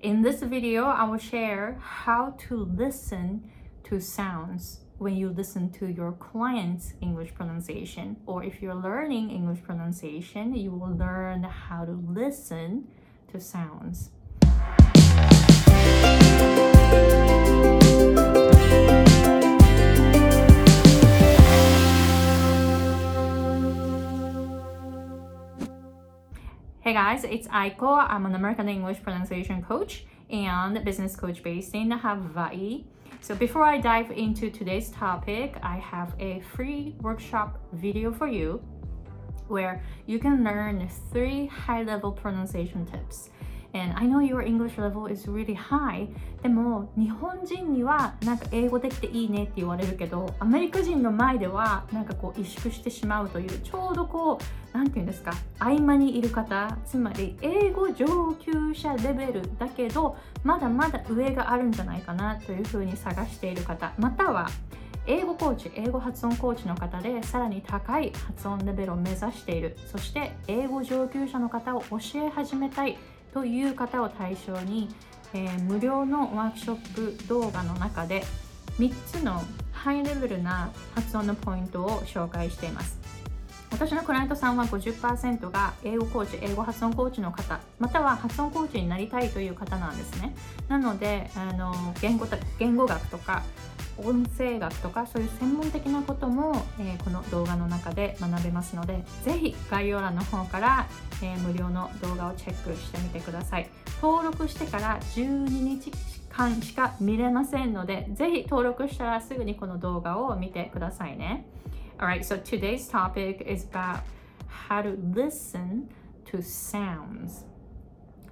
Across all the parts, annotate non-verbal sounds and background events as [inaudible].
In this video, I will share how to listen to sounds when you listen to your client's English pronunciation. Or if you're learning English pronunciation, you will learn how to listen to sounds. Hey guys, it's Aiko. I'm an American English pronunciation coach and business coach based in Hawaii. So before I dive into today's topic, I have a free workshop video for you where you can learn three high-level pronunciation tips And I know your English level is really high. でも日本人にはなんか英語できていいねって言われるけどアメリカ人の前ではなんかこう萎縮してしまうというちょうどこう何て言うんですか合間にいる方つまり英語上級者レベルだけどまだまだ上があるんじゃないかなというふうに探している方または英語コーチ、英語発音コーチの方でさらに高い発音レベルを目指している。そして英語上級者の方を教え始めたい。という方を対象に、えー、無料のワークショップ動画の中で3つのハイレベルな発音のポイントを紹介しています私のクライアントさんは50%が英語コーチ、英語発音コーチの方、または発音コーチになりたいという方なんですね。なので、あの言語言語学とか音声学とかそういう専門的なことも、えー、この動画の中で学べますのでぜひ概要欄の方から、えー、無料の動画をチェックしてみてください。登録してから12日間しか見れませんのでぜひ登録したらすぐにこの動画を見てくださいね。Alright, so today's topic is about how to listen to sounds.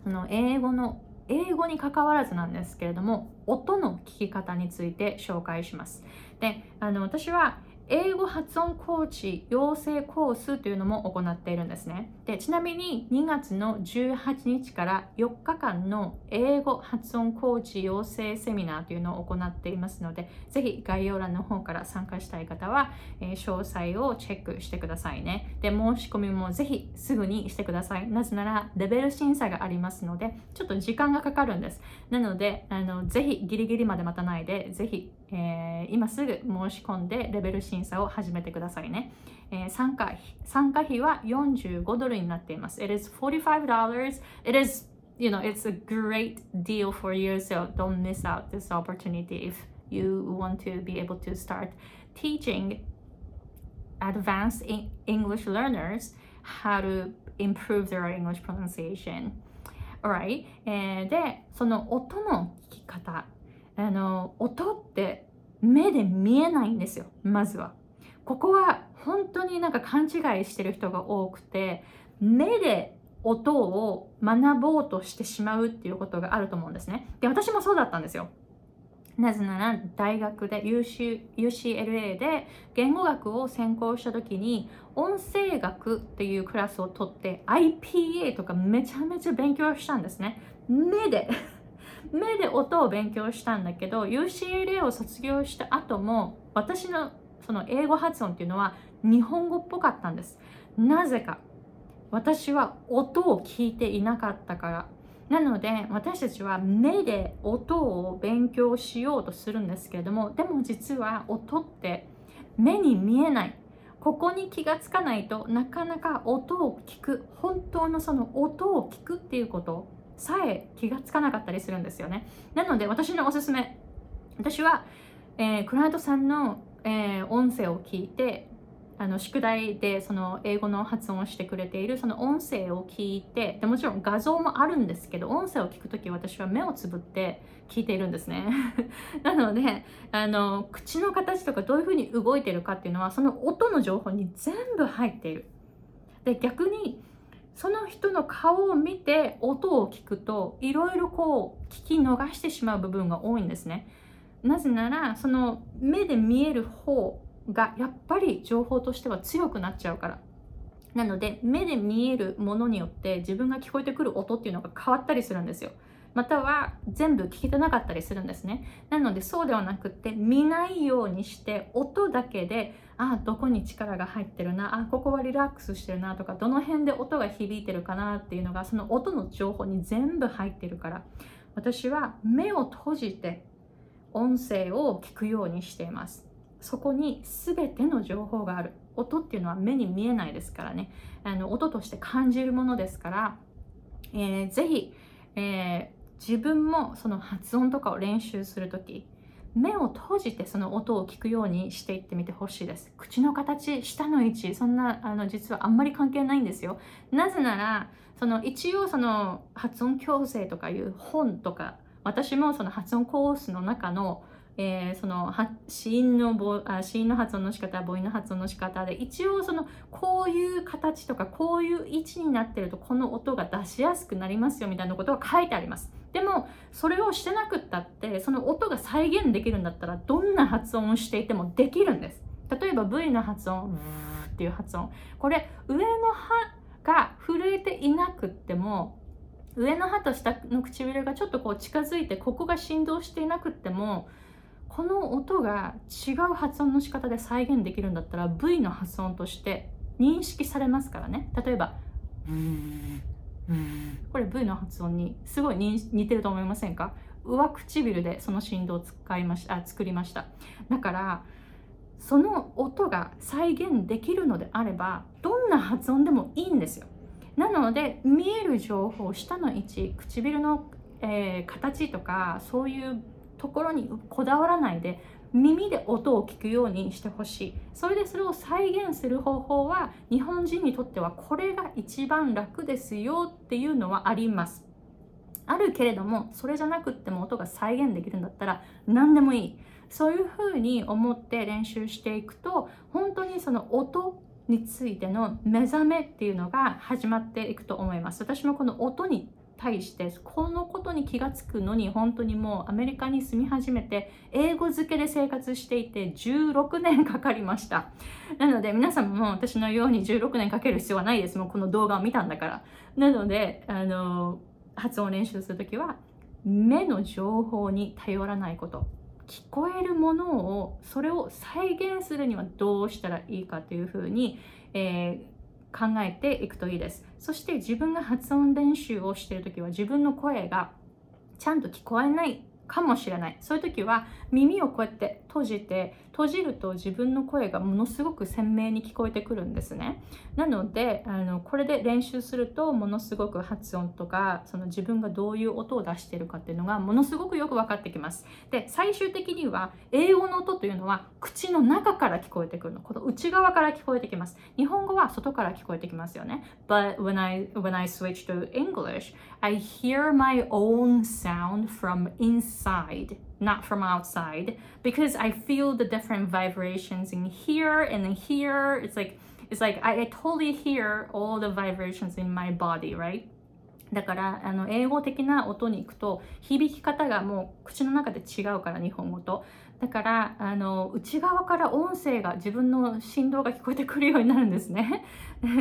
の英語の英語に関わらずなんですけれども音の聞き方について紹介します。であの私は英語発音コーチ養成コースというのも行っているんですね。でちなみに2月の18日から4日間の英語発音コーチ養成セミナーというのを行っていますので、ぜひ概要欄の方から参加したい方は、えー、詳細をチェックしてくださいね。で、申し込みもぜひすぐにしてください。なぜならレベル審査がありますので、ちょっと時間がかかるんです。なので、あのぜひギリギリまで待たないで、ぜひ、えー、今すぐ申し込んでレベル審査を始めてくださいね。えー、参加参加費は45ドルになっています。It is $45. It is, you know, it's a great deal for you, so don't miss out this opportunity if you want to be able to start teaching advanced English learners how to improve their English pronunciation. Alright? えー、で、その音の聞き方。あの、音って目で見えないんですよまずは。ここは本当になんか勘違いしてる人が多くて目で音を学ぼうとしてしまうっていうことがあると思うんですね。で私もそうだったんですよ。なぜなら大学で UC UCLA で言語学を専攻した時に音声学っていうクラスを取って IPA とかめちゃめちゃ勉強したんですね。目で目で音を勉強したんだけど UCLA を卒業した後も私のその英語発音っていうのは日本語っぽかったんです。なぜか。私は音を聞いていなかったから。なので私たちは目で音を勉強しようとするんですけれどもでも実は音って目に見えない。ここに気がつかないとなかなか音を聞く本当のその音を聞くっていうことさえ気がつかなかったりするんですよね。なので私のおすすめ、私は、えー、クライアントさんの、えー、音声を聞いて、あの宿題でその英語の発音をしてくれているその音声を聞いてでもちろん画像もあるんですけど音声を聞くとき私は目をつぶって聞いているんですね [laughs] なのであの口の形とかどういうふうに動いてるかっていうのはその音の情報に全部入っているで逆にその人の顔を見て音を聞くといろいろこう聞き逃してしまう部分が多いんですね。なぜならその目で見える方がやっぱり情報としては強くなっちゃうから。なので目で見えるものによって自分が聞こえてくる音っていうのが変わったりするんですよ。または全部聞けてなかったりするんですね。なのでそうではなくって見ないようにして音だけであどこに力が入ってるなあここはリラックスしてるなとかどの辺で音が響いてるかなっていうのがその音の情報に全部入ってるから私は目を閉じて音声を聞くようにしています。そこに全ての情報がある。音っていうのは目に見えないですからね。あの音として感じるものですから、えー、ぜひ、えー、自分もその発音とかを練習する時目を閉じてその音を聞くようにしていってみてほしいです。口の形、舌の位置、そんな、あの、実はあんまり関係ないんですよ。なぜなら、その、一応その、発音矯正とかいう本とか、私もその発音コースの中の、えー、その子音の母あ子音の発音の仕方母音の発音の仕方で一応そのこういう形とかこういう位置になってるとこの音が出しやすくなりますよみたいなことが書いてあります。でもそれをしてなくったってその音が再現できるんだったらどんな発音をしていてもできるんです。例えば V の発音っていう発音。これ上の歯が震えていなくっても上の歯と下の唇がちょっとこう近づいてここが振動していなくってもこの音が違う発音の仕方で再現できるんだったら V の発音として認識されますからね。例えばこれ V の発音にすごい似てると思いませんか？上唇でその振動を使いましたあ作りました。だからその音が再現できるのであればどんな発音でもいいんですよ。なので見える情報下の位置唇の、えー、形とかそういうところにこだわらないで耳で音を聞くようにしてほしい。それでそれを再現する方法は日本人にとってはこれが一番楽ですよっていうのはあります。あるけれどもそれじゃなくっても音が再現できるんだったら何でもいい。そういうふうに思って練習していくと本当にその音についての目覚めっていうのが始まっていくと思います。私もこの音に対してこのことに気がつくのに本当にもうアメリカに住み始めて英語漬けで生活していて16年かかりました。なので皆さんも私のように16年かける必要はないです。もうこの動画を見たんだから。なのであの発音練習するときは目の情報に頼らないこと。聞こえるものをそれを再現するにはどうしたらいいかというふうに、えー考えていくといいです。そして自分が発音練習をしている時は自分の声がちゃんと聞こえないかもしれない。そういう時は耳をこうやって閉じて、閉じると自分の声がものすごく鮮明に聞こえてくるんですね。なので、あのこれで練習するとものすごく発音とか、その自分がどういう音を出しているかっていうのがものすごくよく分かってきます。で、最終的には英語の音というのは口の中から聞こえてくるの。この内側から聞こえてきます。日本語は外から聞こえてきますよね。But when I, when I switch to English, I hear my own sound from inside, not from outside, because I feel the different vibrations in here and in here. It's like it's like I, I totally hear all the vibrations in my body, right? だからあの英語的な音に行くと響き方がもう口の中で違うから日本語とだからあの内側から音声が自分の振動が聞こえてくるようになるんですね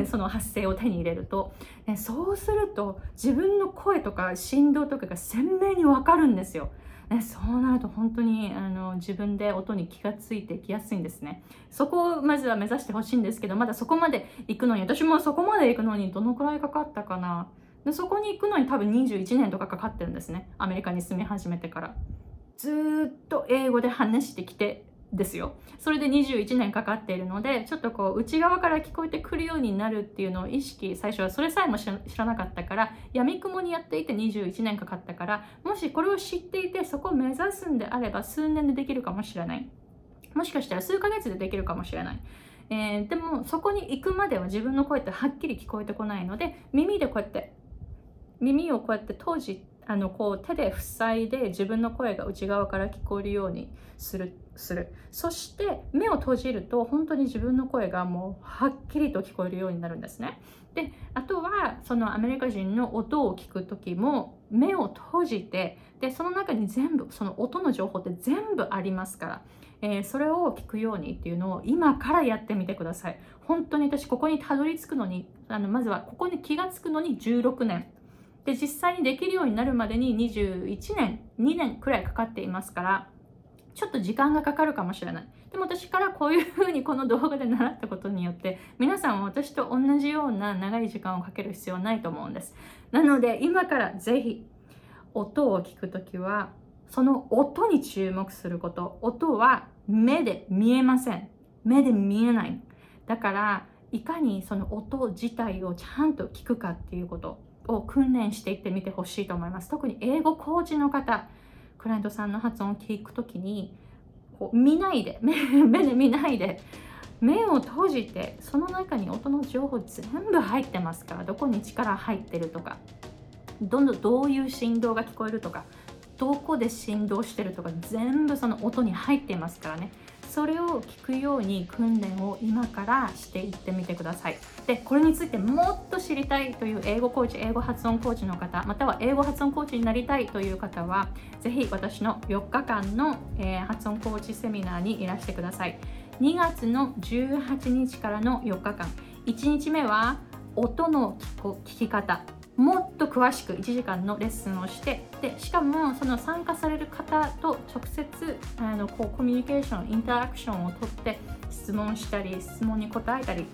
その発声を手に入れるとそうすると自分の声とか振動とかが鮮明にわかるんですよね、そうなると本当にあの自分で音に気がついてきやすいんですね。そこをまずは目指してほしいんですけどまだそこまで行くのに私もそこまで行くのにどのくらいかかったかな。でそこに行くのに多分21年とかかかってるんですね。アメリカに住み始めてから。ずっと英語で話してきてですよ。それで21年かかっているのでちょっとこう内側から聞こえてくるようになるっていうのを意識最初はそれさえも知らなかったからやみくもにやっていて21年かかったからもしこれを知っていてそこを目指すんであれば数年でできるかもしれない。もしかしたら数ヶ月でできるかもしれない。えー、でもそこに行くまでは自分の声ってはっきり聞こえてこないので耳でこうやって耳をこうやって閉じあのこう手で塞いで自分の声が内側から聞こえるようにする。する。そして目を閉じると本当に自分の声がもうはっきりと聞こえるようになるんですね。であとはそのアメリカ人の音を聞く時も目を閉じてでその中に全部その音の情報って全部ありますから、えー、それを聞くようにっていうのを今からやってみてください。本当に私ここにたどり着くのにあのまずはここに気がつくのに16年。で実際にできるようになるまでに21年2年くらいかかっていますからちょっと時間がかかるかもしれない。でも私からこういうふうにこの動画で習ったことによって皆さんは私と同じような長い時間をかける必要はないと思うんです。なので今からぜひ音を聞くときはその音に注目すること。音は目で見えません。目で見えない。だからいかにその音自体をちゃんと聞くかっていうことを訓練していってみてほしいと思います。特に英語コーチの方。クライアントさんの発音を聞くときにこう見ないで [laughs] 目で見ないで目を閉じてその中に音の情報全部入ってますからどこに力入ってるとかどんどんどういう振動が聞こえるとかどこで振動してるとか全部その音に入ってますからね。それを聞くように訓練を今からしていってみてください。でこれについてもっと知りたいという英語コーチ英語発音コーチの方または英語発音コーチになりたいという方はぜひ私の4日間の、えー、発音コーチセミナーにいらしてください。2月の18日からの4日間。1日目は音の聞き方。もっと詳しく1時間のレッスンをしてでしかもその参加される方と直接あのこうコミュニケーションインタラクションをとって質問したり質問に答えたり、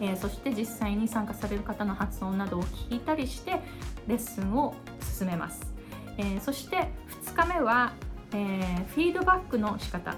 えー、そして実際に参加される方の発音などを聞いたりしてレッスンを進めます、えー、そして2日目は、えー、フィードバックの仕方。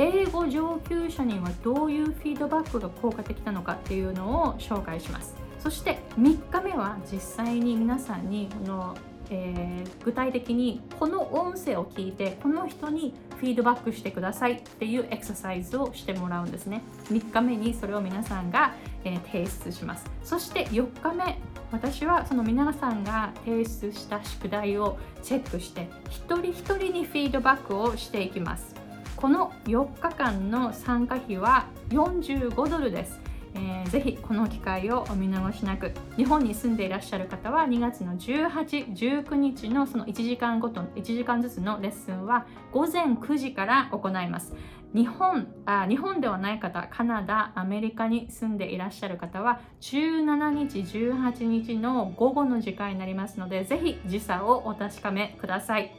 英語上級者にはどういうフィードバックが効果的なのかっていうのを紹介します。そして3日目は実際に皆さんにこの、えー、具体的にこの音声を聞いてこの人にフィードバックしてくださいっていうエクササイズをしてもらうんですね。3日目にそれを皆さんが、えー、提出します。そして4日目私はその皆さんが提出した宿題をチェックして一人一人にフィードバックをしていきます。この4日間の参加費は45ドルです。えー、ぜひこの機会をお見逃しなく。日本に住んでいらっしゃる方は2月の18、19日のその1時間ごと1時間ずつのレッスンは午前9時から行います。日本あ日本ではない方カナダアメリカに住んでいらっしゃる方は17日18日の午後の時間になりますのでぜひ時差をお確かめください、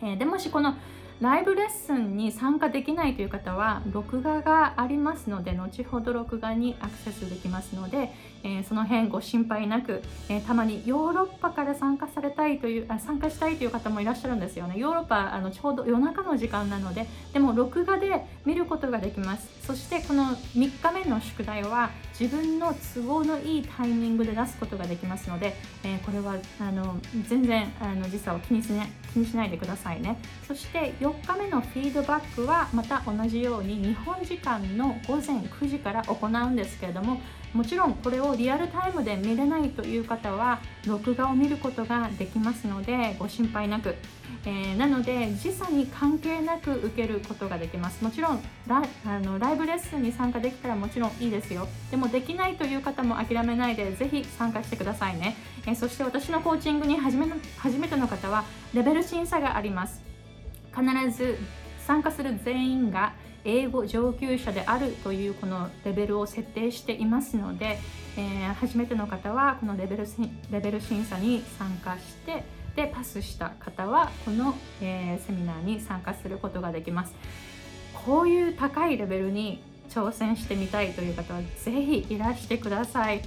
えー、でもしこのライブレッスンに参加できないという方は録画がありますので後ほど録画にアクセスできますので、えー、その辺ご心配なく、えー、たまにヨーロッパから参加されたいというあ参加したいという方もいらっしゃるんですよね。ヨーロッパあのちょうど夜中の時間なのででも録画で見ることができます。そしてこの3日目の宿題は自分の都合のいいタイミングで出すことができますので、えー、これはあの全然あの時差を気にし,、ね、気にしないでくださいね。そして4日目のフィードバックはまた同じように日本時間の午前9時から行うんですけれどももちろんこれをリアルタイムで見れないという方は録画を見ることができますのでご心配なく、えー、なので時差に関係なく受けることができます。もちろんラあのライブレッスンに参加できたらもちろんいいですよ。でもできないという方も諦めないでぜひ参加してくださいね、えー、そして私のコーチングに初め初めての方はレベル審査があります。必ず参加する全員が英語上級者であるというこのレベルを設定していますので、えー、初めての方はこのレベルレベル審査に参加してでパスした方はこの、えー、セミナーに参加することができます。こういう高いレベルに挑戦してみたいという方はぜひいらしてください、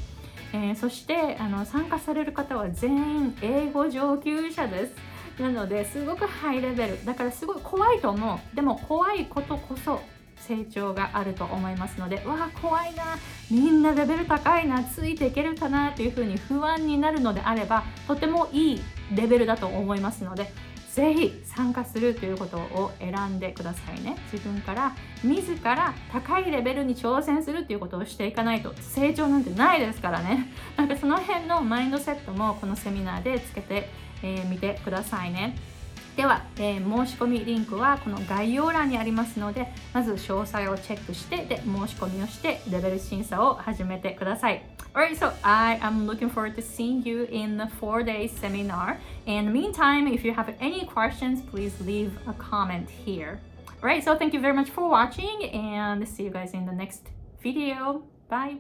えー、そしてあの参加される方は全員英語上級者です。なのですごくハイレベル。だからすごい怖いと思う。でも怖いことこそ成長があると思いますのでわあ怖いな。みんなレベル高いな。ついていけるかなというふうに不安になるのであればとてもいいレベルだと思いますのでぜひ参加するということを選んでくださいね。自分から自ら高いレベルに挑戦するっていうことをしていかないと成長なんてないですからね。なんかその辺のマインドセットもこのセミナーでつけてえー、てくださいね。では、えー、申し込みリンクはこの概要欄にありますので、まず詳細をチェックして、で、申し込みをして、レベル審査を始めてください。Alright, so I am looking forward to seeing you in the four day seminar. In the meantime, if you have any questions, please leave a comment here. Alright, so thank you very much for watching and see you guys in the next video. Bye.